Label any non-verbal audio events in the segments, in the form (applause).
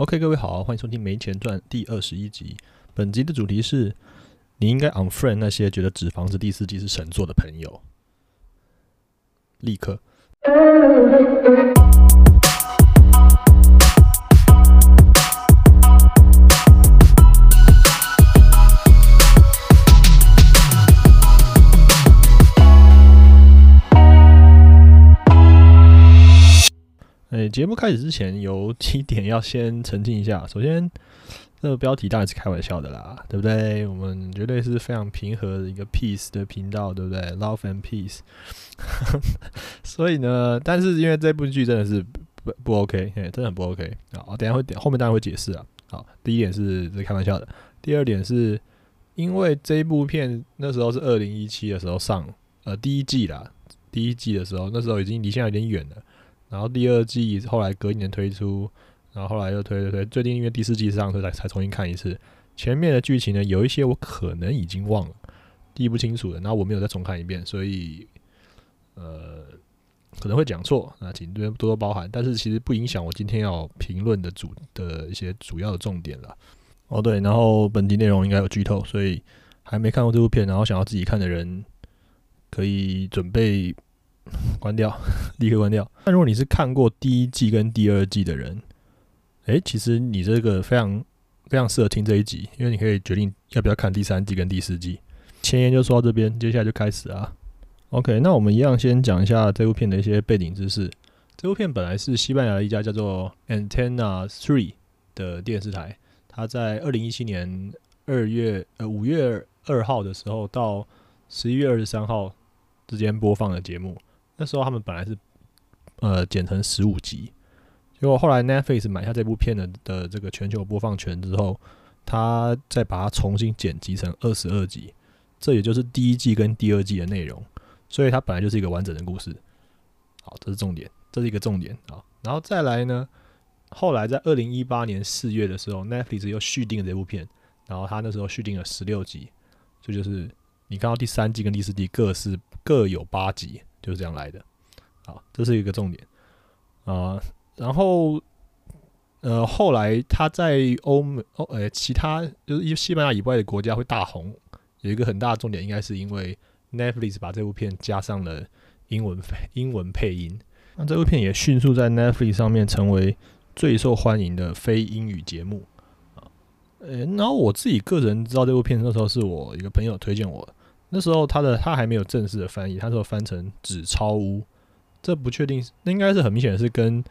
OK，各位好，欢迎收听《没钱赚》第二十一集。本集的主题是：你应该 unfriend 那些觉得《纸房子》第四季是神作的朋友。立刻。节目开始之前有几点要先澄清一下。(laughs) 首先，这个标题当然是开玩笑的啦，对不对？我们绝对是非常平和的一个 peace 的频道，对不对？Love and peace。(laughs) 所以呢，但是因为这部剧真的是不不 OK，哎，真的很不 OK 啊！等下会后面当然会解释啊。好，第一点是是开玩笑的，第二点是因为这部片那时候是二零一七的时候上，呃，第一季啦，第一季的时候，那时候已经离现在有点远了。然后第二季后来隔一年推出，然后后来又推推推，最近因为第四季上，所以才才重新看一次。前面的剧情呢，有一些我可能已经忘了，记不清楚了。然后我没有再重看一遍，所以呃可能会讲错，那请这边多多包涵。但是其实不影响我今天要评论的主的一些主要的重点了。哦对，然后本集内容应该有剧透，所以还没看过这部片，然后想要自己看的人可以准备。关掉，(laughs) 立刻关掉。那如果你是看过第一季跟第二季的人，诶，其实你这个非常非常适合听这一集，因为你可以决定要不要看第三季跟第四季。前言就说到这边，接下来就开始啊。OK，那我们一样先讲一下这部片的一些背景知识。这部片本来是西班牙的一家叫做 Antenna Three 的电视台，它在二零一七年二月呃五月二号的时候到十一月二十三号之间播放的节目。那时候他们本来是呃剪成十五集，结果后来 Netflix 买下这部片的的这个全球播放权之后，他再把它重新剪辑成二十二集，这也就是第一季跟第二季的内容，所以它本来就是一个完整的故事。好，这是重点，这是一个重点啊。然后再来呢，后来在二零一八年四月的时候，Netflix 又续订了这部片，然后他那时候续订了十六集，这就是你看到第三季跟第四季各是各有八集。就是这样来的，好，这是一个重点啊。然后，呃，后来他在欧美、欧呃其他就是西班牙以外的国家会大红，有一个很大的重点，应该是因为 Netflix 把这部片加上了英文配英文配音，那这部片也迅速在 Netflix 上面成为最受欢迎的非英语节目啊。呃，然后我自己个人知道这部片那时候是我一个朋友推荐我。那时候他的他还没有正式的翻译，他说翻成“纸钞屋”，这不确定，那应该是很明显是跟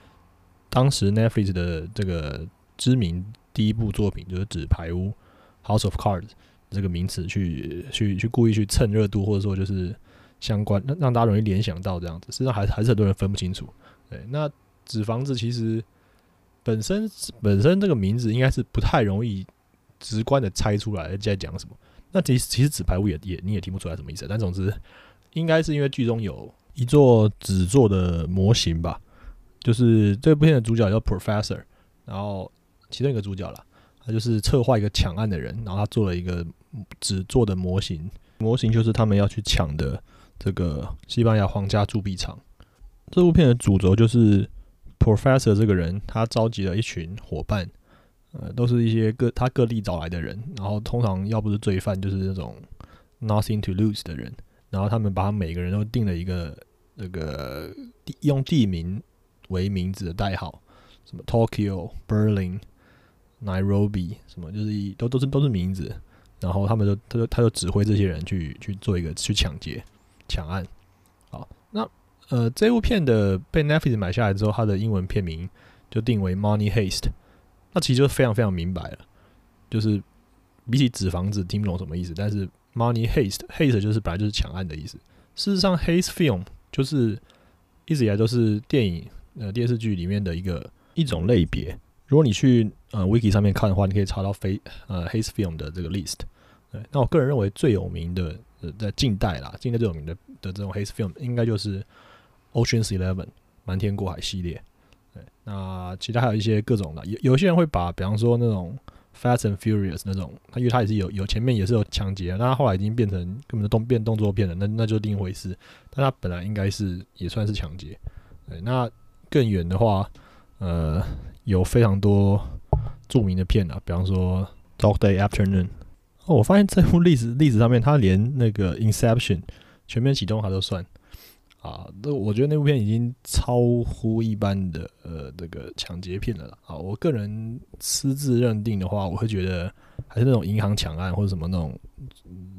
当时 Netflix 的这个知名第一部作品就是《纸牌屋》（House of Cards） 这个名词去去去故意去蹭热度，或者说就是相关让让大家容易联想到这样子，实际上还还是很多人分不清楚。对，那纸房子其实本身本身这个名字应该是不太容易直观的猜出来在讲什么。那其实其实纸牌屋也也你也听不出来什么意思，但总之应该是因为剧中有一座纸做的模型吧，就是这部片的主角叫 Professor，然后其中一个主角啦，他就是策划一个抢案的人，然后他做了一个纸做的模型，模型就是他们要去抢的这个西班牙皇家铸币厂。这部片的主轴就是 Professor 这个人，他召集了一群伙伴。呃，都是一些各他各地找来的人，然后通常要不是罪犯，就是那种 nothing to lose 的人，然后他们把每个人都定了一个那个用地名为名字的代号，什么 Tokyo、Berlin、Nairobi，什么就是都都是都是名字，然后他们就他就他就指挥这些人去去做一个去抢劫抢案。好，那呃这部片的被 Netflix 买下来之后，它的英文片名就定为 Money Haste。那其实就非常非常明白了，就是比起纸房子听不懂什么意思，但是 money haste haste 就是本来就是抢案的意思。事实上，haste film 就是一直以来都是电影呃电视剧里面的一个一种类别。如果你去呃 wiki 上面看的话，你可以查到非呃 haste film 的这个 list。对，那我个人认为最有名的呃在近代啦，近代最有名的的这种 haste film 应该就是 Ocean's Eleven 瞒天过海系列。那其他还有一些各种的，有有些人会把，比方说那种 Fast and Furious 那种，他因为他也是有有前面也是有抢劫，那他后来已经变成根本就动变动作片了，那那就另一回事。但他本来应该是也算是抢劫。对，那更远的话，呃，有非常多著名的片啊，比方说《Dog Day Afternoon》。哦，我发现这部历史历史上面，它连那个《Inception》全面启动它都算啊。那我觉得那部片已经超乎一般的呃这个抢劫片了啦。啊，我个人私自认定的话，我会觉得还是那种银行抢案或者什么那种，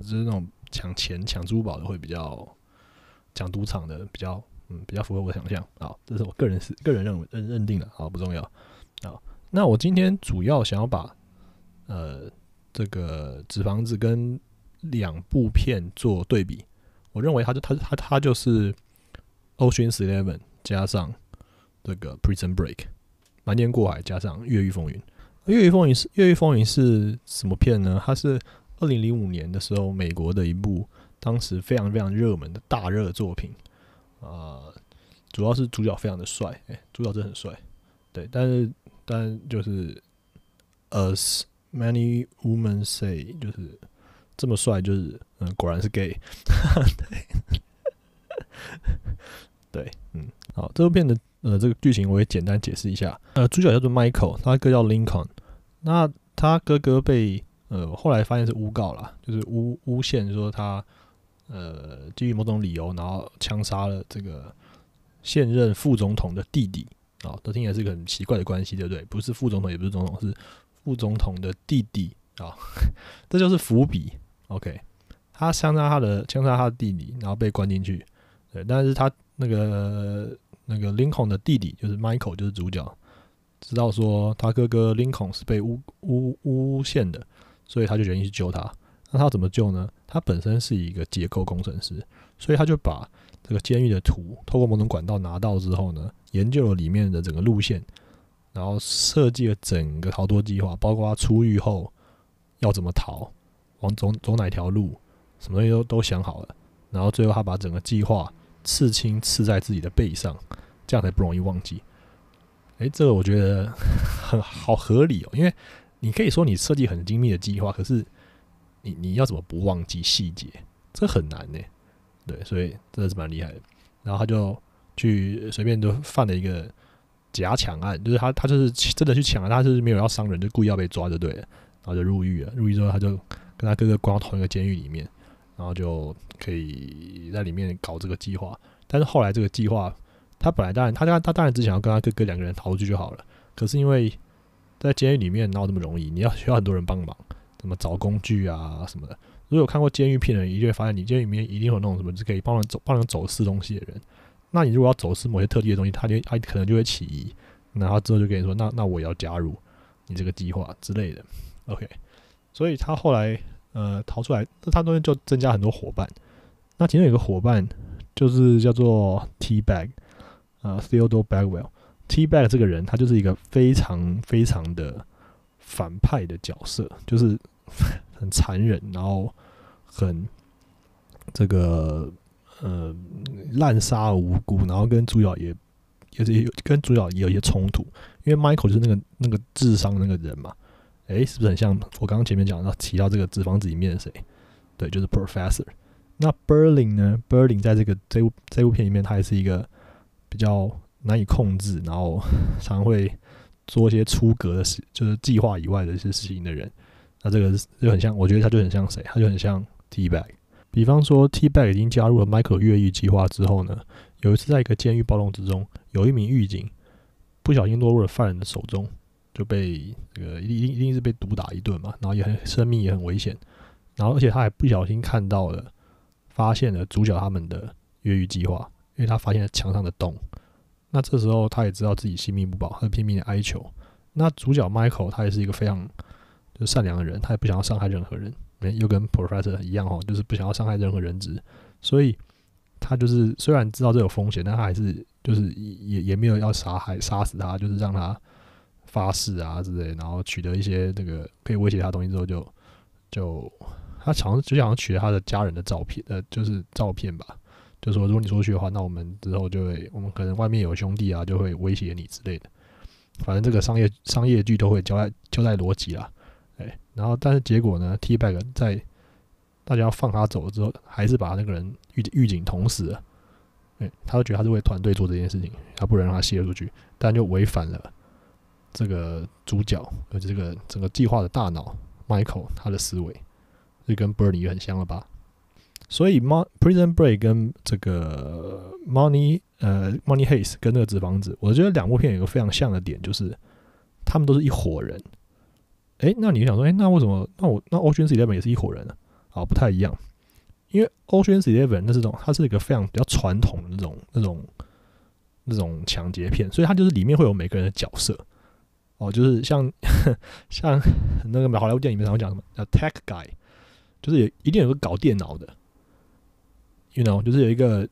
就是那种抢钱、抢珠宝的会比较，抢赌场的比较。嗯，比较符合我的想象啊，这是我个人是个人认为认认定的，好不重要啊。那我今天主要想要把呃这个纸房子跟两部片做对比，我认为它就它它它就是 Ocean's Eleven 加上这个 Prison Break 瞒天过海加上越狱风云。越狱风云是越狱风云是什么片呢？它是二零零五年的时候美国的一部当时非常非常热门的大热作品。啊，主要是主角非常的帅，哎，主角真的很帅，对，但是但就是，as many women say，就是这么帅，就是嗯，果然是 gay，(laughs) 对，嗯，好，这部片的呃这个剧情我也简单解释一下，呃，主角叫做 Michael，他哥叫 Lincoln，那他哥哥被呃后来发现是诬告了，就是诬诬陷说他。呃，基于某种理由，然后枪杀了这个现任副总统的弟弟啊，这听起来是一个很奇怪的关系，对不对？不是副总统，也不是总统，是副总统的弟弟啊，(laughs) 这就是伏笔。OK，他枪杀他的枪杀他的弟弟，然后被关进去。对，但是他那个那个林肯的弟弟就是 Michael，就是主角，知道说他哥哥林肯是被诬诬诬陷的，所以他就决定去救他。那他怎么救呢？他本身是一个结构工程师，所以他就把这个监狱的图透过某种管道拿到之后呢，研究了里面的整个路线，然后设计了整个逃脱计划，包括他出狱后要怎么逃，往走走哪条路，什么东西都都想好了。然后最后他把整个计划刺青刺在自己的背上，这样才不容易忘记。诶，这个我觉得很好合理哦，因为你可以说你设计很精密的计划，可是。你你要怎么不忘记细节？这很难呢。对，所以真的是蛮厉害的。然后他就去随便就犯了一个假抢案，就是他他就是真的去抢了，他就是没有要伤人，就故意要被抓就对了。然后就入狱了。入狱之后，他就跟他哥哥关到同一个监狱里面，然后就可以在里面搞这个计划。但是后来这个计划，他本来当然他他他当然只想要跟他哥哥两个人逃出去就好了。可是因为在监狱里面哪有这么容易？你要 (laughs) 需要很多人帮忙。什么找工具啊什么的，如果有看过监狱片的人，一定会发现，你监狱里面一定有那种什么是可以帮人走、帮人走私东西的人。那你如果要走私某些特定的东西，他就他可能就会起疑，然后之后就跟你说，那那我也要加入你这个计划之类的。OK，所以他后来呃逃出来，那他中间就增加很多伙伴。那其中有个伙伴就是叫做 T Bag 啊，Theodore Bagwell。T Bag 这个人，他就是一个非常非常的反派的角色，就是。很残忍，然后很这个呃滥杀无辜，然后跟主角也也是有跟主角也有一些冲突，因为 Michael 就是那个那个智商那个人嘛，诶，是不是很像我刚刚前面讲到提到这个纸房子里面的谁？对，就是 Professor。那 Berlin 呢？Berlin 在这个这部这部片里面，他也是一个比较难以控制，然后 (laughs) 常会做一些出格的事，就是计划以外的一些事情的人。那这个就很像，我觉得他就很像谁？他就很像 T Bag。比方说，T Bag 已经加入了 Michael 越狱计划之后呢，有一次在一个监狱暴动之中，有一名狱警不小心落入了犯人的手中，就被这个一定一定是被毒打一顿嘛，然后也很生命也很危险，然后而且他还不小心看到了发现了主角他们的越狱计划，因为他发现了墙上的洞。那这时候他也知道自己性命不保，他拼命的哀求。那主角 Michael 他也是一个非常。就善良的人，他也不想要伤害任何人，又跟 Professor 一样哦，就是不想要伤害任何人质，所以他就是虽然知道这有风险，但他还是就是也也没有要杀害杀死他，就是让他发誓啊之类，然后取得一些那个可以威胁他的东西之后，就就他常就想要取得他的家人的照片，呃，就是照片吧，就说如果你出去的话，那我们之后就会，我们可能外面有兄弟啊，就会威胁你之类的，反正这个商业商业剧都会交代交代逻辑啦。然后，但是结果呢？T bag 在大家要放他走了之后，还是把那个人狱狱警捅死了。哎，他就觉得他是为团队做这件事情，他不能让他泄露出去，但就违反了这个主角，呃，这个整个计划的大脑 Michael 他的思维，这跟 Bernie 很像了吧？所以 Mon Prison Break 跟这个 Money 呃 Money Heist 跟那个纸房子，我觉得两部片有一个非常像的点，就是他们都是一伙人。诶，那你想说，诶，那为什么那我那 Ocean's Eleven 也是一伙人呢？啊，不太一样，因为 Ocean's Eleven 那这种它是一个非常比较传统的那种那种那种抢劫片，所以它就是里面会有每个人的角色。哦，就是像 (laughs) 像那个好莱坞电影里面常讲什么叫 Tech Guy，就是有一定有个搞电脑的，you know，就是有一个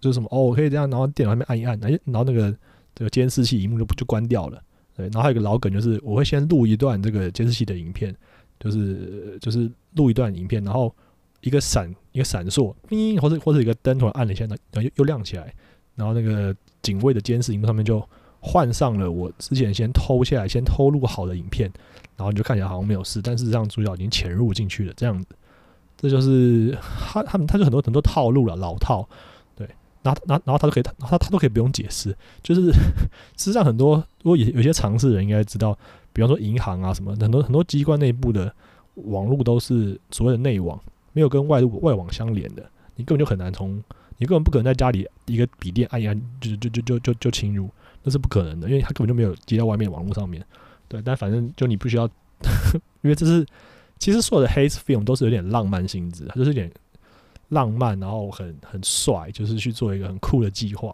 就是什么哦，我可以这样，然后电脑上面按一按，然后然后那个这个监视器荧幕就就关掉了。对，然后还有一个老梗，就是我会先录一段这个监视器的影片，就是就是录一段影片，然后一个闪一个闪烁，叮，或者或者一个灯突然按了一下，然后又又亮起来，然后那个警卫的监视荧幕上面就换上了我之前先偷下来、先偷录好的影片，然后你就看起来好像没有事，但事实上主角已经潜入进去了，这样子，这就是他他们他就很多很多套路了，老套。然后，然后，然后他都可以，他他都可以不用解释。就是事实上，很多如果有有些常识人应该知道，比方说银行啊什么，很多很多机关内部的网络都是所谓的内网，没有跟外外网相连的，你根本就很难从，你根本不可能在家里一个笔电按一按就就就就就就侵入，那是不可能的，因为他根本就没有接到外面网络上面。对，但反正就你不需要，(laughs) 因为这是其实所有的 Haze Film 都是有点浪漫性质，它就是有点。浪漫，然后很很帅，就是去做一个很酷的计划，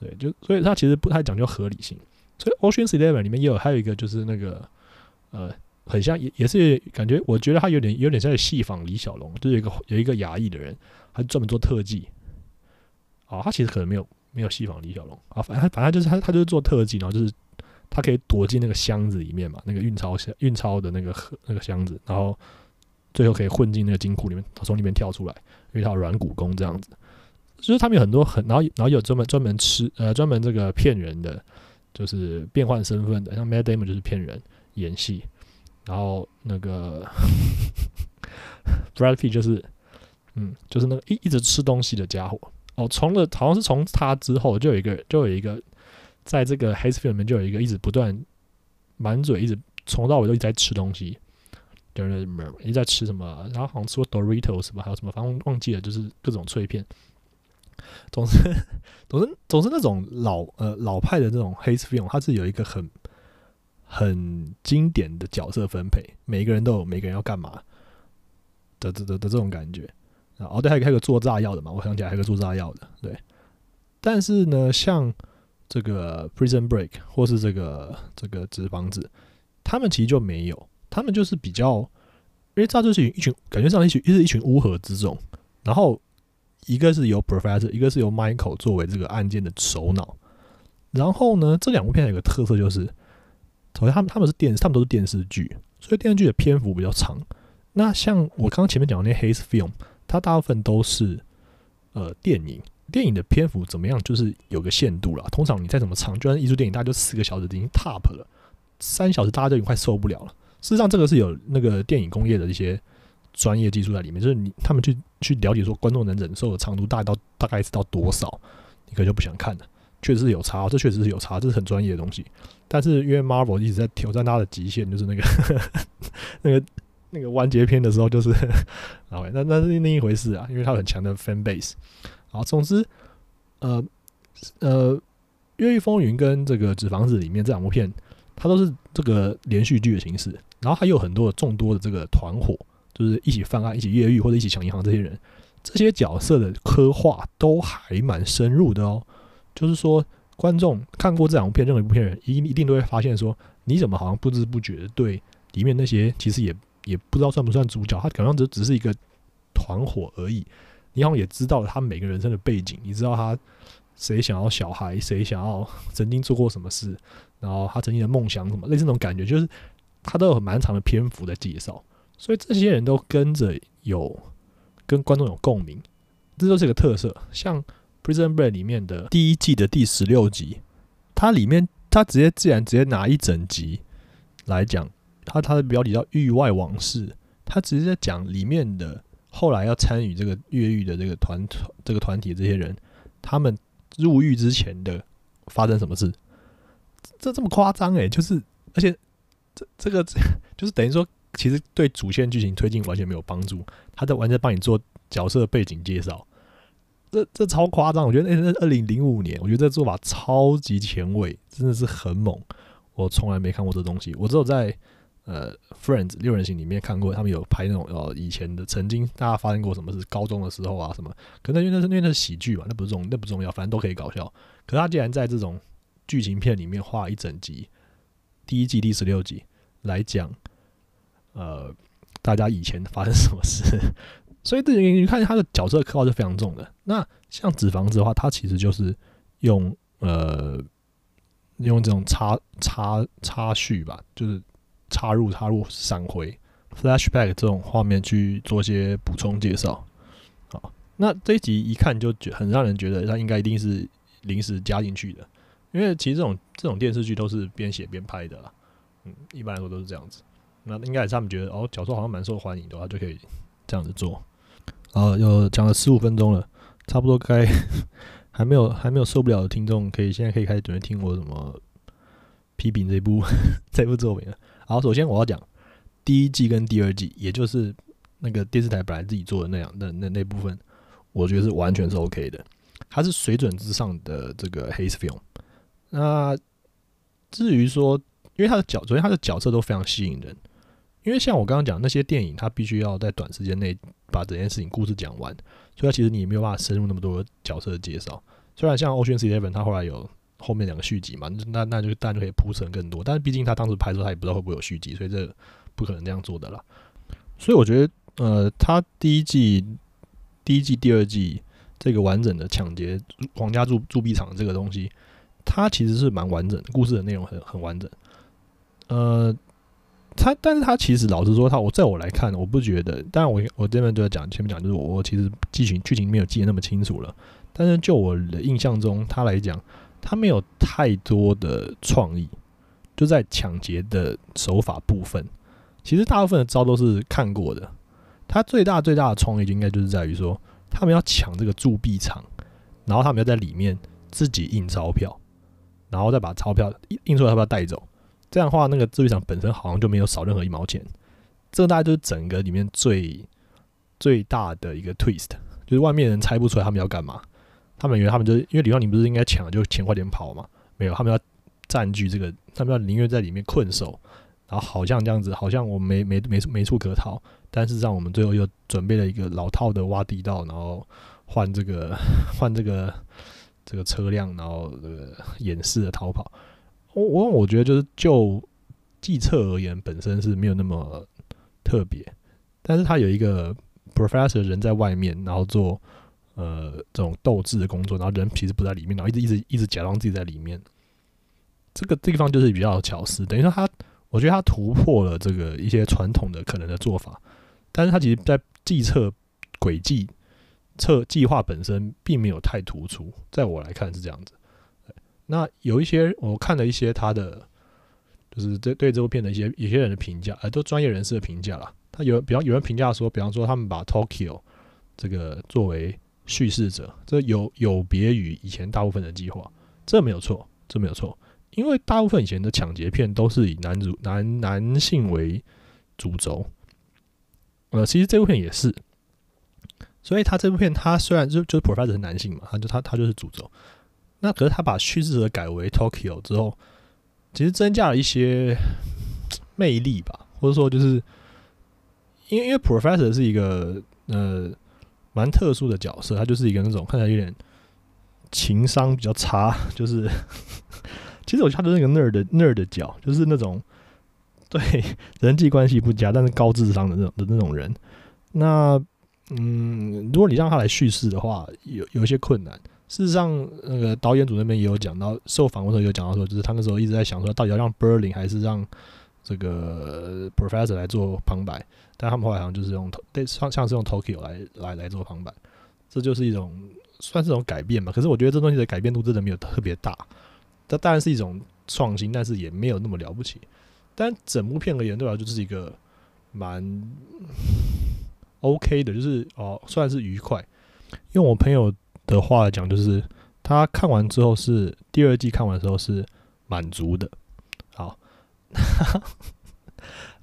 对，就所以他其实不太讲究合理性。所以 Ocean's Eleven 里面也有还有一个就是那个呃，很像也也是感觉，我觉得他有点有点在戏仿李小龙，就是有一个有一个亚裔的人，他专门做特技。哦，他其实可能没有没有戏仿李小龙啊，反正反正就是他他就是做特技，然后就是他可以躲进那个箱子里面嘛，那个运钞箱运钞的那个盒那个箱子，然后最后可以混进那个金库里面，从里面跳出来。因为他软骨功这样子，就是他们有很多很，然后然后有专门专门吃呃专门这个骗人的，就是变换身份的，像 Madame 就是骗人演戏，然后那个 (laughs) Brad Pitt 就是嗯就是那个一一直吃东西的家伙哦，从了好像是从他之后就有一个就有一个在这个 Haze Film 里面就有一个一直不断满嘴一直从到尾都一直在吃东西。就是一直在吃什么，然后好像吃过 Doritos 吧，还有什么，反正忘记了，就是各种脆片。总之，总之，总之，那种老呃老派的这种黑 film，它是有一个很很经典的角色分配，每个人都有每个人要干嘛的的的的这种感觉。哦，对，还有还有个做炸药的嘛，我想起来还有个做炸药的，对。但是呢，像这个 Prison Break 或是这个这个纸房子，他们其实就没有。他们就是比较，因为这就是一群感觉上一群是一群乌合之众，然后一个是由 Professor，一个是由 Michael 作为这个案件的首脑。然后呢，这两部片有个特色就是，首先他们他们是电，他们都是电视剧，所以电视剧的篇幅比较长。那像我刚刚前面讲的那 Haze Film，它大部分都是呃电影，电影的篇幅怎么样，就是有个限度了。通常你再怎么长，就算艺术电影，大概就四个小时已经 top 了，三小时大家就已经快受不了了。事实上，这个是有那个电影工业的一些专业技术在里面，就是你他们去去了解说观众能忍受的长度大概到大概是到多少，你可能就不想看了。确实是有差，这确实是有差，这是很专业的东西。但是因为 Marvel 一直在挑战它的极限，就是那个 (laughs) 那个那个完结篇的时候，就是 (laughs) 啊，那那是另一回事啊，因为它很强的 fan base。好，总之，呃呃，《越狱风云》跟这个《纸房子》里面这两部片，它都是这个连续剧的形式。然后还有很多众多的这个团伙，就是一起犯案、一起越狱或者一起抢银行这些人，这些角色的刻画都还蛮深入的哦。就是说，观众看过这两部片，任何一部片人一一定都会发现说，你怎么好像不知不觉对里面那些其实也也不知道算不算主角，他可能只只是一个团伙而已。你好像也知道了他每个人生的背景，你知道他谁想要小孩，谁想要曾经做过什么事，然后他曾经的梦想什么，类似那种感觉，就是。他都有蛮长的篇幅在介绍，所以这些人都跟着有跟观众有共鸣，这都是一个特色。像《Prison Break》里面的第一季的第十六集，它里面它直接自然直接拿一整集来讲，它它的标题叫《狱外往事》，它只是在讲里面的后来要参与这个越狱的这个团团这个团体这些人，他们入狱之前的发生什么事，这这么夸张诶，就是。而且这这个就是等于说，其实对主线剧情推进完全没有帮助，他在完全帮你做角色背景介绍，这这超夸张，我觉得那二零零五年，我觉得这做法超级前卫，真的是很猛，我从来没看过这东西，我只有在。呃，Friends 六人行里面看过，他们有拍那种呃，以前的曾经大家发生过什么是高中的时候啊什么，可能因为那是因为那是喜剧嘛，那不重那不重要，反正都可以搞笑。可他竟然在这种剧情片里面画一整集，第一季第十六集来讲，呃，大家以前发生什么事，所以这你看他的角色刻画是非常重的。那像纸房子的话，它其实就是用呃用这种插插插叙吧，就是。插入插入闪回 flashback 这种画面去做些补充介绍，好，那这一集一看就觉很让人觉得它应该一定是临时加进去的，因为其实这种这种电视剧都是边写边拍的啦，嗯，一般来说都是这样子，那应该也是他们觉得哦，角色好像蛮受欢迎的话，就可以这样子做。好，又讲了十五分钟了，差不多该 (laughs) 还没有还没有受不了的听众，可以现在可以开始准备听我怎么批评这部 (laughs) 这部作品了。好，首先我要讲第一季跟第二季，也就是那个电视台本来自己做的那样的那那部分，我觉得是完全是 OK 的，它是水准之上的这个黑 film。那至于说，因为他的角，首先他的角色都非常吸引人，因为像我刚刚讲那些电影，它必须要在短时间内把整件事情故事讲完，所以它其实你没有办法深入那么多角色的介绍。虽然像 Ocean Eleven，它后来有。后面两个续集嘛，那那就当然就可以铺陈更多。但是毕竟他当时拍的时候，他也不知道会不会有续集，所以这不可能这样做的啦。所以我觉得，呃，他第一季、第一季、第二季这个完整的抢劫皇家铸铸币厂这个东西，它其实是蛮完整的，故事的内容很很完整。呃，他，但是他其实老实说，他我在我来看，我不觉得。当然，我我这边就在讲前面讲，就是我我其实剧情剧情没有记得那么清楚了。但是就我的印象中，他来讲。他没有太多的创意，就在抢劫的手法部分，其实大部分的招都是看过的。他最大最大的创意就应该就是在于说，他们要抢这个铸币厂，然后他们要在里面自己印钞票，然后再把钞票印出来，钞票带走。这样的话，那个铸币厂本身好像就没有少任何一毛钱。这大概就是整个里面最最大的一个 twist，就是外面人猜不出来他们要干嘛。他们以为他们就是因为李焕宁不是应该抢就钱快点跑嘛？没有，他们要占据这个，他们要宁愿在里面困守，然后好像这样子，好像我没没没没处可逃。但是让我们最后又准备了一个老套的挖地道，然后换这个 (laughs) 换这个这个车辆，然后这个掩饰的逃跑。我我我觉得就是就计策而言，本身是没有那么特别，但是他有一个 professor 人在外面，然后做。呃，这种斗志的工作，然后人其实不在里面，然后一直一直一直假装自己在里面。这个地方就是比较巧思，等于说他，我觉得他突破了这个一些传统的可能的做法，但是他其实在计策轨迹策计划本身并没有太突出，在我来看是这样子。那有一些我看了一些他的，就是对对这部片的一些有些人的评价，呃，都专业人士的评价啦。他有比方有人评价说，比方说他们把 Tokyo 这个作为叙事者，这有有别于以前大部分的计划，这没有错，这没有错，因为大部分以前的抢劫片都是以男主男男性为主轴，呃，其实这部片也是，所以他这部片他虽然就就是 Professor 是男性嘛，他就他他就是主轴，那可是他把叙事者改为 Tokyo 之后，其实增加了一些魅力吧，或者说就是因为因为 Professor 是一个呃。蛮特殊的角色，他就是一个那种看起来有点情商比较差，(laughs) 就是 (laughs) 其实我觉得他的那个 nerd nerd 的角，就是那种对人际关系不佳，但是高智商的那种的那种人。那嗯，如果你让他来叙事的话，有有一些困难。事实上，那个导演组那边也有讲到，受访的时候有讲到说，就是他那时候一直在想说，到底要让 Berlin 还是让这个 Professor 来做旁白。但他们后来好像就是用对像像是用 Tokyo 来来来做旁白，这就是一种算是种改变吧。可是我觉得这东西的改变度真的没有特别大，这当然是一种创新，但是也没有那么了不起。但整部片而言，对吧？就是一个蛮 OK 的，就是哦，算是愉快。用我朋友的话讲，就是他看完之后是第二季看完的时候是满足的。好，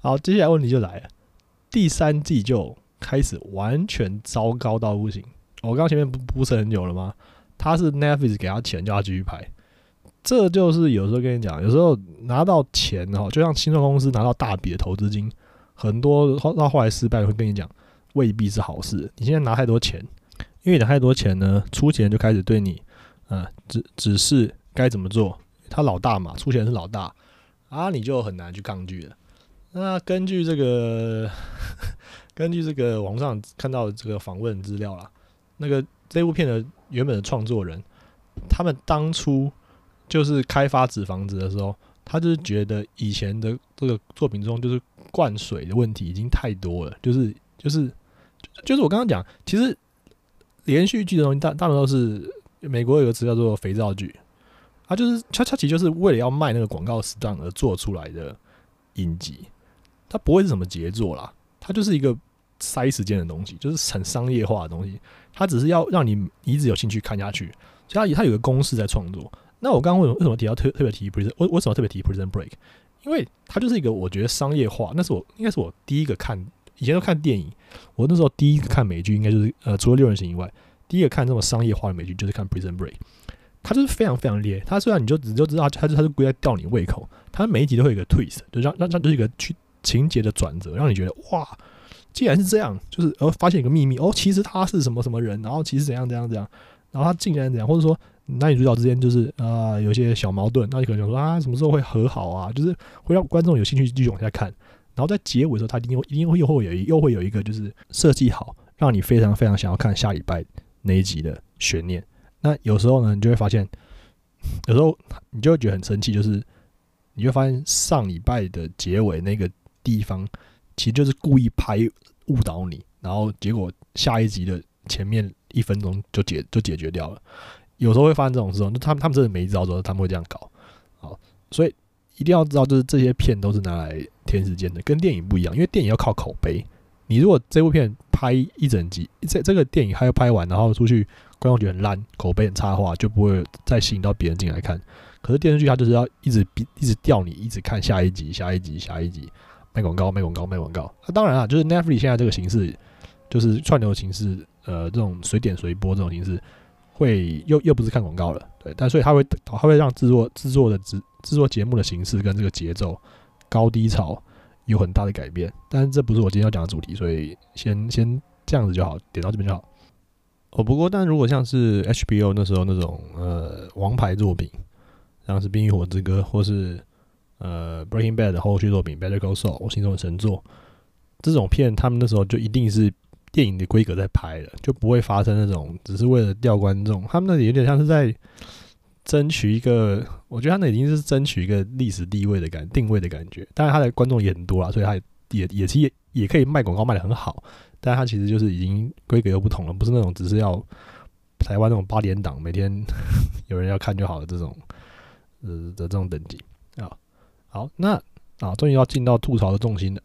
(laughs) 好，接下来问题就来了，第三季就开始完全糟糕到不行。我刚前面不不是很久了吗？他是 Netflix 给他钱叫他继续拍，这就是有时候跟你讲，有时候拿到钱哦，就像新创公司拿到大笔的投资金，很多到后来失败会跟你讲，未必是好事。你现在拿太多钱，因为拿太多钱呢，出钱就开始对你，呃，指指示该怎么做。他老大嘛，出钱是老大啊，你就很难去抗拒了。那根据这个，(laughs) 根据这个网上看到这个访问资料啦，那个这部片的原本的创作人，他们当初就是开发纸房子的时候，他就是觉得以前的这个作品中，就是灌水的问题已经太多了，就是就是就是我刚刚讲，其实连续剧的东西大大部分都是美国有个词叫做肥皂剧，它就是它它其实就是为了要卖那个广告时段而做出来的影集。它不会是什么杰作啦，它就是一个塞时间的东西，就是很商业化的东西。它只是要让你一直有兴趣看下去，所以它它有个公式在创作。那我刚刚为什么为什么提到特特别提 Prison？为为什么特别提 Prison Break？因为它就是一个我觉得商业化。那是我应该是我第一个看，以前都看电影，我那时候第一个看美剧应该就是呃除了六人行以外，第一个看这种商业化的美剧就是看 Prison Break。它就是非常非常烈。它虽然你就你就知道它它是归在吊你胃口，它每一集都会有一个 twist，就让让让就是一个去。情节的转折让你觉得哇，既然是这样，就是呃发现一个秘密哦，其实他是什么什么人，然后其实怎样怎样怎样，然后他竟然怎样，或者说男女主角之间就是啊有些小矛盾，那你可能想说啊什么时候会和好啊，就是会让观众有兴趣继续往下看，然后在结尾的时候，他一定一定会又会有又会有一个就是设计好，让你非常非常想要看下礼拜那一集的悬念。那有时候呢，你就会发现，有时候你就会觉得很生气，就是你会发现上礼拜的结尾那个。地方其实就是故意拍误导你，然后结果下一集的前面一分钟就解就解决掉了。有时候会发生这种事，就他们他们真的没招的时候，他们会这样搞。好，所以一定要知道，就是这些片都是拿来填时间的，跟电影不一样。因为电影要靠口碑，你如果这部片拍一整集，这这个电影还要拍完，然后出去观众觉得很烂，口碑很差的话，就不会再吸引到别人进来看。可是电视剧它就是要一直逼一直吊你，一直看下一集、下一集、下一集。卖广告，卖广告，卖广告。那当然啊，就是 Netflix 现在这个形式，就是串流形式，呃，这种随点随播这种形式，会又又不是看广告了，对。但所以它会，它会让制作制作的制制作节目的形式跟这个节奏高低潮有很大的改变。但是这不是我今天要讲的主题，所以先先这样子就好，点到这边就好。哦，不过但如果像是 HBO 那时候那种呃王牌作品，像是《冰与火之歌》或是。呃，Breaking Bad 的后续作品《Better Call Saul》，我心中的神作。这种片，他们那时候就一定是电影的规格在拍的，就不会发生那种只是为了吊观众。他们那里有点像是在争取一个，我觉得他那已经是争取一个历史地位的感定位的感觉。当然，他的观众也很多啦，所以他也也也其实也可以卖广告卖的很好。但它其实就是已经规格又不同了，不是那种只是要台湾那种八点档每天 (laughs) 有人要看就好了这种呃的这种等级啊。好，那啊，终于要进到吐槽的重心了。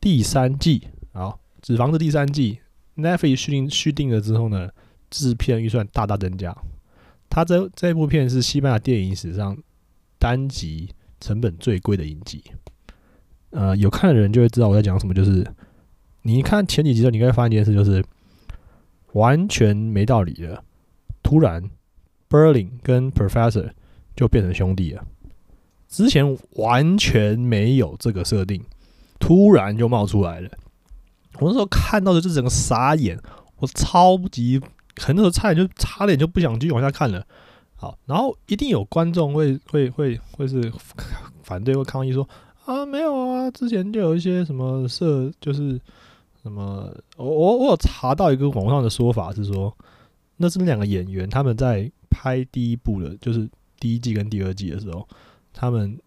第三季，好，《纸房子》第三季，Netflix 续订续订了之后呢，制片预算大大增加。它这这部片是西班牙电影史上单集成本最贵的影集。呃，有看的人就会知道我在讲什么，就是你看前几集的时候，你会发现一件事，就是完全没道理的。突然，Berlin 跟 Professor 就变成兄弟了。之前完全没有这个设定，突然就冒出来了。我那时候看到的就整个傻眼，我超级，很多时候差点就差点就不想继续往下看了。好，然后一定有观众会会会会是反对或抗议说啊，没有啊，之前就有一些什么设，就是什么，我我我有查到一个网上的说法是说，那是两个演员他们在拍第一部的，就是第一季跟第二季的时候。他们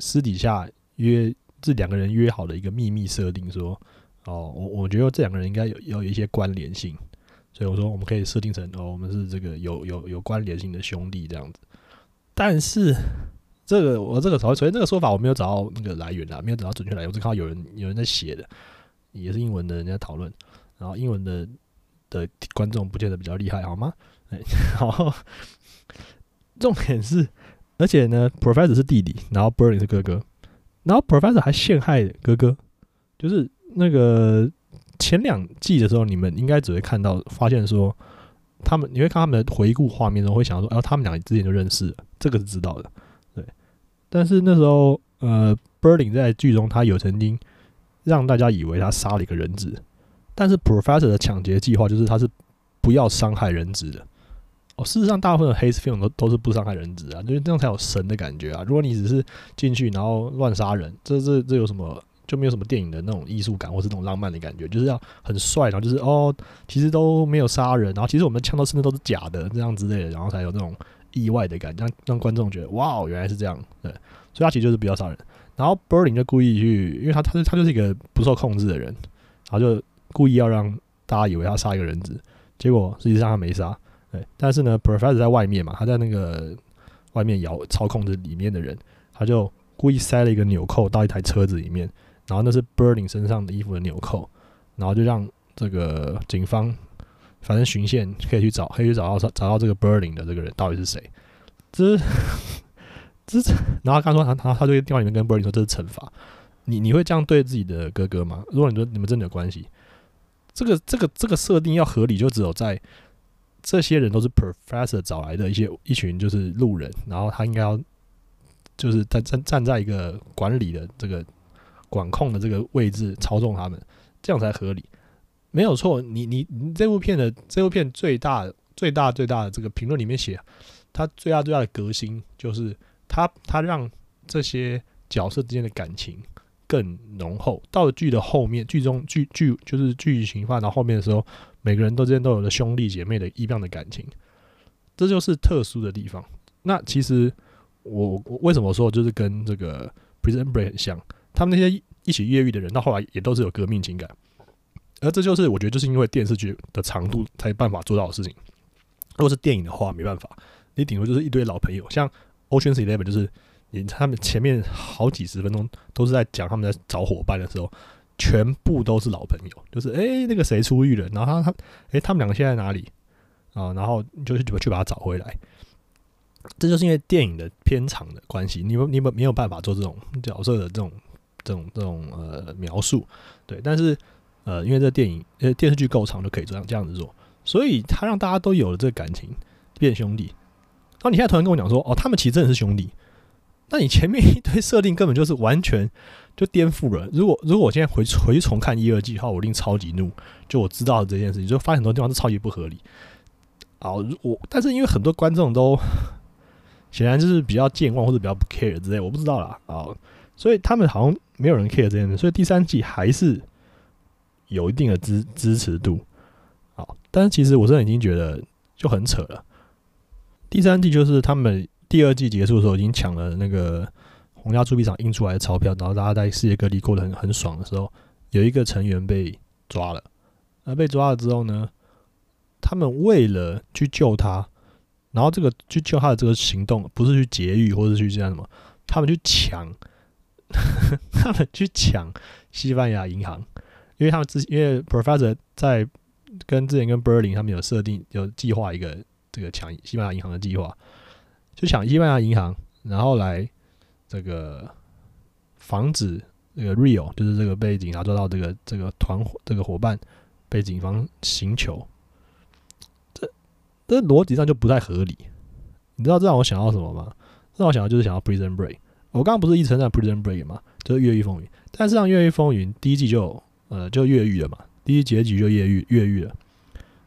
私底下约这两个人约好的一个秘密设定，说哦，我我觉得这两个人应该有有一些关联性，所以我说我们可以设定成哦，我们是这个有有有关联性的兄弟这样子。但是这个我这个首先这个说法我没有找到那个来源啊，没有找到准确来源，我只看到有人有人在写的，也是英文的人家讨论，然后英文的的观众不见得比较厉害，好吗？哎，好，(laughs) 重点是。而且呢，Professor 是弟弟，然后 Berlin 是哥哥。然后 Professor 还陷害哥哥，就是那个前两季的时候，你们应该只会看到发现说，他们你会看他们的回顾画面中会想到说，哦，他们俩之前就认识，这个是知道的，但是那时候，呃 b e r l i n 在剧中他有曾经让大家以为他杀了一个人质，但是 Professor 的抢劫计划就是他是不要伤害人质的。哦，事实上，大部分的黑 film 都都是不伤害人质啊，就是这样才有神的感觉啊。如果你只是进去然后乱杀人，这这这有什么就没有什么电影的那种艺术感，或是那种浪漫的感觉，就是要很帅，然后就是哦，其实都没有杀人，然后其实我们的枪都甚至都是假的，这样之类的，然后才有那种意外的感觉，让让观众觉得哇哦，原来是这样，对，所以他其实就是比较杀人。然后 Berlin 就故意去，因为他他他就是一个不受控制的人，然后就故意要让大家以为他杀一个人质，结果实际上他没杀。对，但是呢，Professor 在外面嘛，他在那个外面摇操控着里面的人，他就故意塞了一个纽扣到一台车子里面，然后那是 Burning 身上的衣服的纽扣，然后就让这个警方反正巡线可以去找，可以去找到找到这个 Burning 的这个人到底是谁。这这，然后他说他他他就电话里面跟 Burning 说这是惩罚，你你会这样对自己的哥哥吗？如果你说你们真的有关系，这个这个这个设定要合理，就只有在。这些人都是 professor 找来的一些一群就是路人，然后他应该要就是站站站在一个管理的这个管控的这个位置操纵他们，这样才合理，没有错。你你你这部片的这部片最大最大最大的这个评论里面写，他最大最大的革新就是他他让这些角色之间的感情更浓厚。到了剧的后面，剧中剧剧就是剧情发展到后面的时候。每个人都之间都有了兄弟姐妹的一样的感情，这就是特殊的地方。那其实我我为什么说就是跟这个《Prison Break》很像？他们那些一起越狱的人，到后来也都是有革命情感。而这就是我觉得就是因为电视剧的长度才办法做到的事情。如果是电影的话，没办法，你顶多就是一堆老朋友，像《Ocean's Eleven》，就是你他们前面好几十分钟都是在讲他们在找伙伴的时候。全部都是老朋友，就是哎，那个谁出狱了，然后他他哎，他们两个现在哪里啊？然后就去去把他找回来。这就是因为电影的片长的关系，你们你们没有办法做这种角色的这种这种这种呃描述，对。但是呃，因为这电影呃电视剧够长，就可以这样这样子做，所以他让大家都有了这个感情，变兄弟。然后你现在突然跟我讲说，哦，他们其实真的是兄弟，那你前面 (laughs) 一堆设定根本就是完全。就颠覆了。如果如果我现在回回重看一二季的话，我一定超级怒。就我知道这件事情，就发现很多地方是超级不合理。啊，我但是因为很多观众都 (laughs) 显然就是比较健忘或者比较不 care 之类，我不知道啦。啊，所以他们好像没有人 care 这件事，所以第三季还是有一定的支支持度。好，但是其实我真的已经觉得就很扯了。第三季就是他们第二季结束的时候已经抢了那个。洪家铸币厂印出来的钞票，然后大家在世界各地过得很很爽的时候，有一个成员被抓了。而被抓了之后呢，他们为了去救他，然后这个去救他的这个行动不是去劫狱或者去这样什么，他们去抢，(laughs) 他们去抢西班牙银行，因为他们之因为 Professor 在跟之前跟 Berlin 他们有设定有计划一个这个抢西班牙银行的计划，就抢西班牙银行，然后来。这个防止那个 Rio 就是这个被警察抓到这个这个团伙这个伙伴被警方刑求，这这逻辑上就不太合理。你知道这让我想到什么吗？让我想到就是想到 Prison Break。我刚刚不是一直在 Prison Break 吗？就是越狱风云。但是让越狱风云第一季就呃就越狱了嘛，第一结局就越狱越狱了。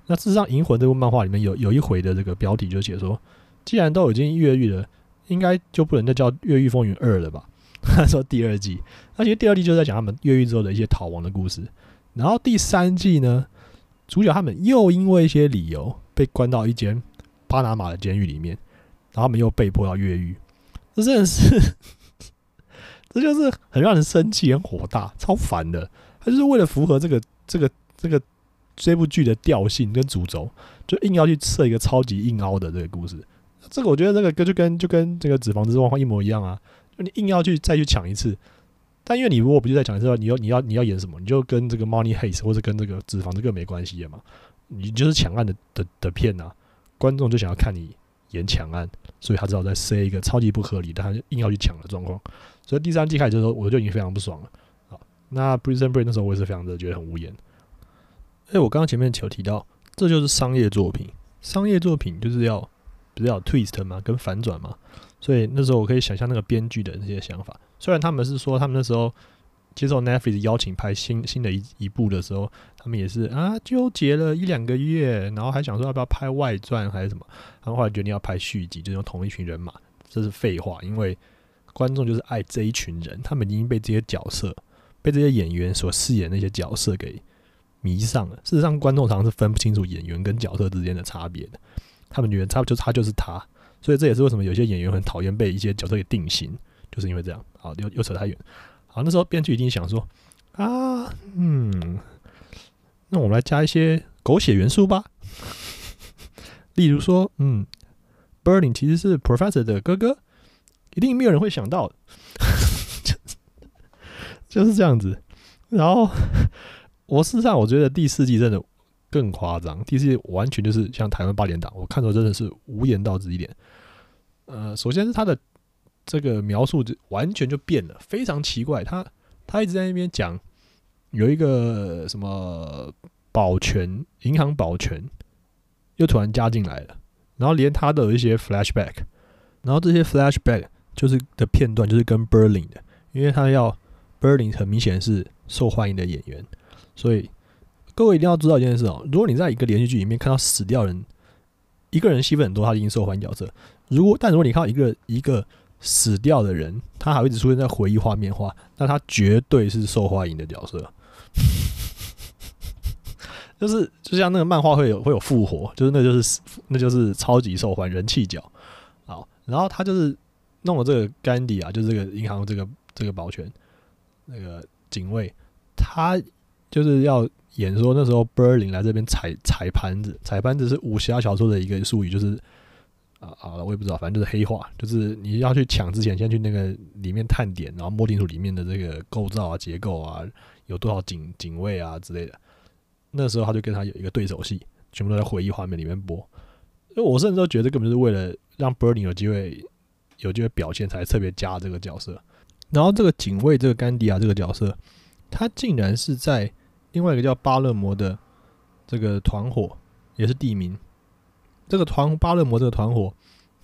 那事实上，银魂这部漫画里面有有一回的这个标题就写说，既然都已经越狱了。应该就不能再叫《越狱风云二》了吧？(laughs) 他说第二季，那其实第二季就在讲他们越狱之后的一些逃亡的故事。然后第三季呢，主角他们又因为一些理由被关到一间巴拿马的监狱里面，然后他们又被迫要越狱。这真的是，(laughs) 这就是很让人生气、很火大、超烦的。他就是为了符合这个、这个、这个这部剧的调性跟主轴，就硬要去设一个超级硬凹的这个故事。这个我觉得这个跟就跟就跟这个纸房子状况一模一样啊！就你硬要去再去抢一次，但因为你如果不去再抢一次的话，你要你要你要演什么？你就跟这个 Money Heist 或者跟这个纸房子更没关系的嘛！你就是抢案的的的片呐，观众就想要看你演抢案，所以他只好再塞一个超级不合理的，他硬要去抢的状况。所以第三季开始的时候，我就已经非常不爽了。那 Prison Break 那时候我也是非常的觉得很无言。哎，我刚刚前面有提到，这就是商业作品，商业作品就是要不是要 twist 嘛，跟反转嘛。所以那时候我可以想象那个编剧的那些想法。虽然他们是说他们那时候接受 Netflix 邀请拍新新的一一部的时候，他们也是啊纠结了一两个月，然后还想说要不要拍外传还是什么，然后后来决定要拍续集，就用同一群人马。这是废话，因为观众就是爱这一群人，他们已经被这些角色、被这些演员所饰演那些角色给迷上了。事实上，观众常常是分不清楚演员跟角色之间的差别的，他们觉得他就他就是他。所以这也是为什么有些演员很讨厌被一些角色给定型，就是因为这样。好，又又扯太远。好，那时候编剧一定想说啊，嗯，那我们来加一些狗血元素吧。例如说，嗯 b e r l i n 其实是 Professor 的哥哥，一定没有人会想到，就是这样子。然后，我事实上我觉得第四季真的更夸张，第四季完全就是像台湾八点档，我看到真的是无言到极点。呃，首先是他的这个描述就完全就变了，非常奇怪。他他一直在那边讲有一个什么保全银行保全，又突然加进来了，然后连他的一些 flashback，然后这些 flashback 就是的片段就是跟 Berlin 的，因为他要 Berlin 很明显是受欢迎的演员，所以各位一定要知道一件事哦，如果你在一个连续剧里面看到死掉人，一个人戏份很多，他已经受欢迎角色。如果但如果你看到一个一个死掉的人，他还会一直出现在回忆画面化，那他绝对是受欢迎的角色。(laughs) 就是就像那个漫画会有会有复活，就是那就是那就是超级受欢迎人气角。好，然后他就是弄了这个甘迪啊，就是这个银行这个这个保全那个警卫，他就是要演说那时候 Berlin 来这边踩踩盘子，踩盘子是武侠小说的一个术语，就是。啊啊，我也不知道，反正就是黑化，就是你要去抢之前，先去那个里面探点，然后摸清楚里面的这个构造啊、结构啊，有多少警警卫啊之类的。那时候他就跟他有一个对手戏，全部都在回忆画面里面播。因为我甚至都觉得根本就是为了让 Berlin 有机会有机会表现，才特别加这个角色。然后这个警卫这个甘迪亚这个角色，他竟然是在另外一个叫巴勒摩的这个团伙，也是地名。这个团巴勒摩这个团伙，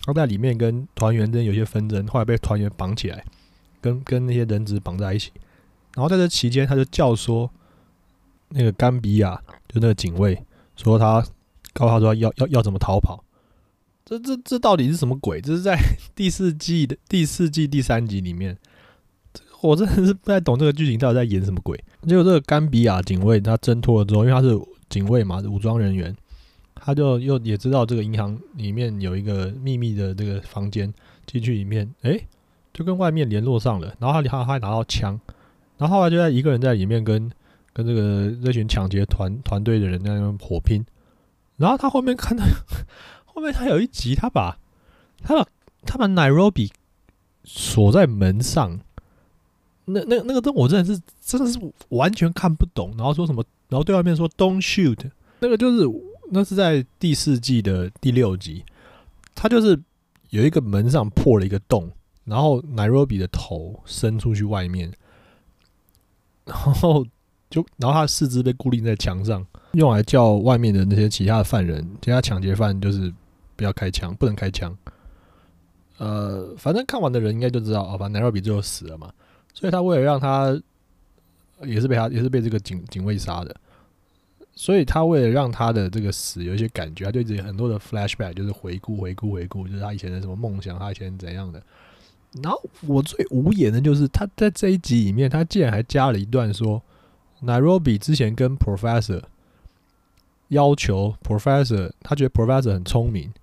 他在里面跟团员之间有些纷争，后来被团员绑起来，跟跟那些人质绑在一起。然后在这期间，他就教唆那个甘比亚，就那个警卫，说他告诉他说要要要怎么逃跑。这这这到底是什么鬼？这是在 (laughs) 第四季的第四季第三集里面，我真的是不太懂这个剧情到底在演什么鬼。结果这个甘比亚警卫他挣脱了之后，因为他是警卫嘛，武装人员。他就又也知道这个银行里面有一个秘密的这个房间，进去里面，哎，就跟外面联络上了。然后他他还拿到枪，然后后来就在一个人在里面跟跟这个这群抢劫团团队的人在那边火拼。然后他后面看到后面他有一集，他把他把他把 Nairobi 锁在门上，那那那个灯我真的是真的是完全看不懂。然后说什么？然后对外面说 Don't shoot，那个就是。那是在第四季的第六集，他就是有一个门上破了一个洞，然后 Nairobi 的头伸出去外面，然后就然后他的四肢被固定在墙上，用来叫外面的那些其他的犯人、其他抢劫犯，就是不要开枪，不能开枪。呃，反正看完的人应该就知道，哦，反正 Nairobi 最后死了嘛，所以他为了让他也是被他也是被这个警警卫杀的。所以他为了让他的这个死有一些感觉，他对自己很多的 flashback 就是回顾、回顾、回顾，就是他以前的什么梦想，他以前怎样的。然后我最无言的就是他在这一集里面，他竟然还加了一段说，Nairobi 之前跟 Professor 要求 Professor，他觉得 Professor 很聪明，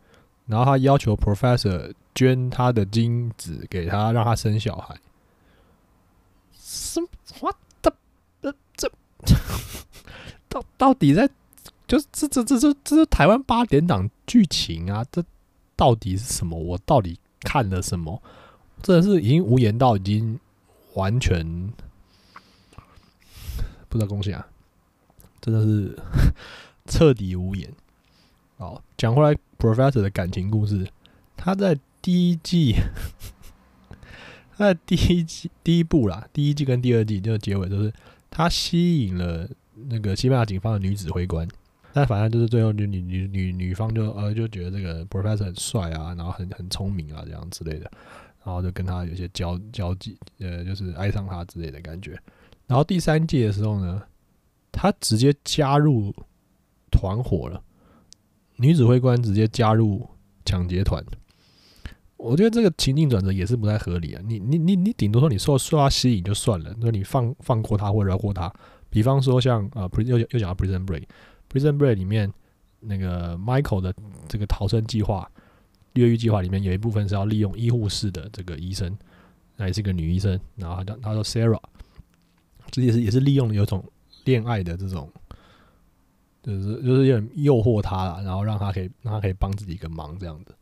然后他要求 Professor 捐他的精子给他，让他生小孩。什么？What the？这？到到底在，就是这这这这这是台湾八点档剧情啊！这到底是什么？我到底看了什么？真的是已经无言到已经完全不知道恭喜啊！真的是 (laughs) 彻底无言。好，讲回来，Professor 的感情故事，他在第一季，他在第一季第一部啦，第一季跟第二季就结尾都是他吸引了那个西班牙警方的女指挥官，但反正就是最后就女女女女方就呃就觉得这个 professor 很帅啊，然后很很聪明啊这样之类的，然后就跟他有些交交际，呃，就是爱上他之类的感觉。然后第三季的时候呢，他直接加入团伙了，女指挥官直接加入抢劫团。我觉得这个情境转折也是不太合理啊！你你你你顶多说你受受他吸引就算了，那你放放过他或者饶过他。比方说像啊，又又讲到 Prison Break，Prison Break 里面那个 Michael 的这个逃生计划、越狱计划里面有一部分是要利用医护室的这个医生，那也是个女医生，然后他叫他说 Sarah，这也是也是利用有种恋爱的这种，就是就是有点诱惑他了，然后让他可以让他可以帮自己一个忙这样子。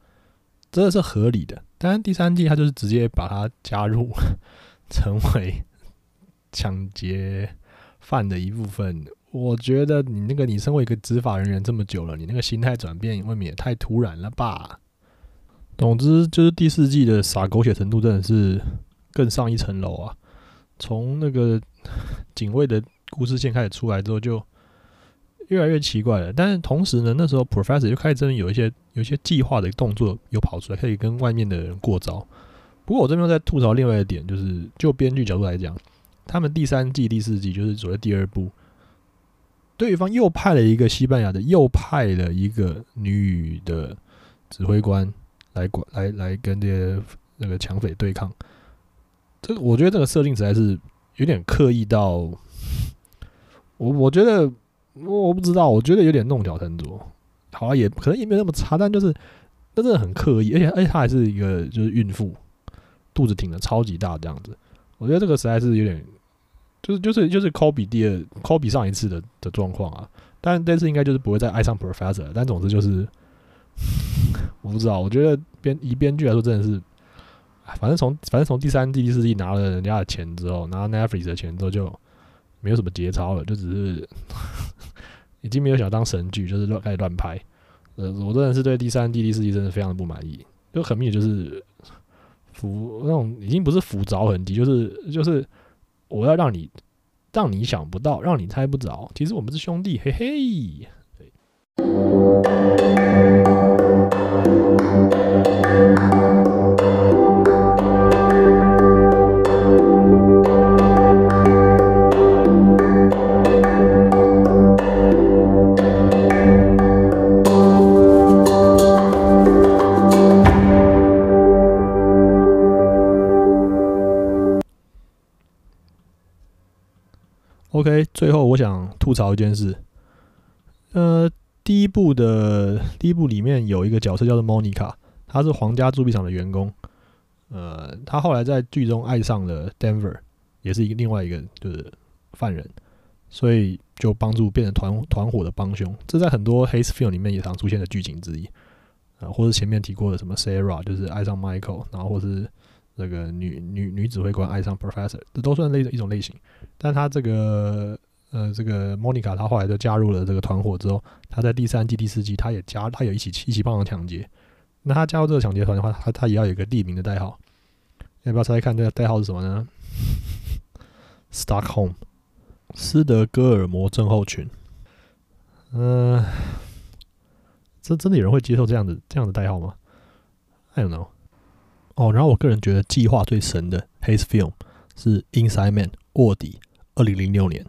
真的是合理的，但是第三季他就是直接把他加入 (laughs) 成为抢劫犯的一部分。我觉得你那个你身为一个执法人员这么久了，你那个心态转变未免也太突然了吧？总之就是第四季的撒狗血程度真的是更上一层楼啊！从那个警卫的故事线开始出来之后就。越来越奇怪了，但是同时呢，那时候 Professor 就开始真的有一些有一些计划的动作有跑出来，可以跟外面的人过招。不过我这边在吐槽另外一点，就是就编剧角度来讲，他们第三季、第四季就是所谓第二部，对方又派了一个西班牙的，又派了一个女的指挥官来管来来跟这些那个抢匪对抗。这个我觉得这个设定实在是有点刻意到，我我觉得。我不知道，我觉得有点弄巧成拙。好了，也可能也没有那么差，但就是，那真的很刻意，而且而且她还是一个就是孕妇，肚子挺的超级大这样子。我觉得这个实在是有点，就是就是就是 copy 第二 copy 上一次的的状况啊。但这次应该就是不会再爱上 professor，但总之就是，(laughs) 我不知道。我觉得编以编剧来说，真的是，反正从反正从第三季第四季拿了人家的钱之后，拿 Netflix 的钱之后就。没有什么节操了，就只是已经没有想当神剧，就是乱开始乱拍。呃，我真的是对第三季、第四季真的非常的不满意，就很明显就是浮那种已经不是浮着痕迹，就是就是我要让你让你想不到，让你猜不着，其实我们是兄弟，嘿嘿。OK，最后我想吐槽一件事。呃，第一部的第一部里面有一个角色叫做 Monica，她是皇家铸币厂的员工。呃，她后来在剧中爱上了 Denver，也是一个另外一个就是犯人，所以就帮助变成团团伙的帮凶。这在很多 Haze Film 里面也常出现的剧情之一。啊，或者前面提过的什么 Sarah，就是爱上 Michael，然后或是。这个女女女指挥官爱上 Professor，这都算类一种类型。但他这个呃，这个 Monica，她后来就加入了这个团伙之后，她在第三季、第四季，她也加，她也一起一起帮忙抢劫。那她加入这个抢劫团的话，她她也要有一个地名的代号。要不要猜猜看这个代号是什么呢？Stockholm，斯德哥尔摩症候群。嗯，这真的有人会接受这样的这样的代号吗？I don't know。哦，然后我个人觉得计划最神的 Haze Film 是 Inside Man 卧底，二零零六年。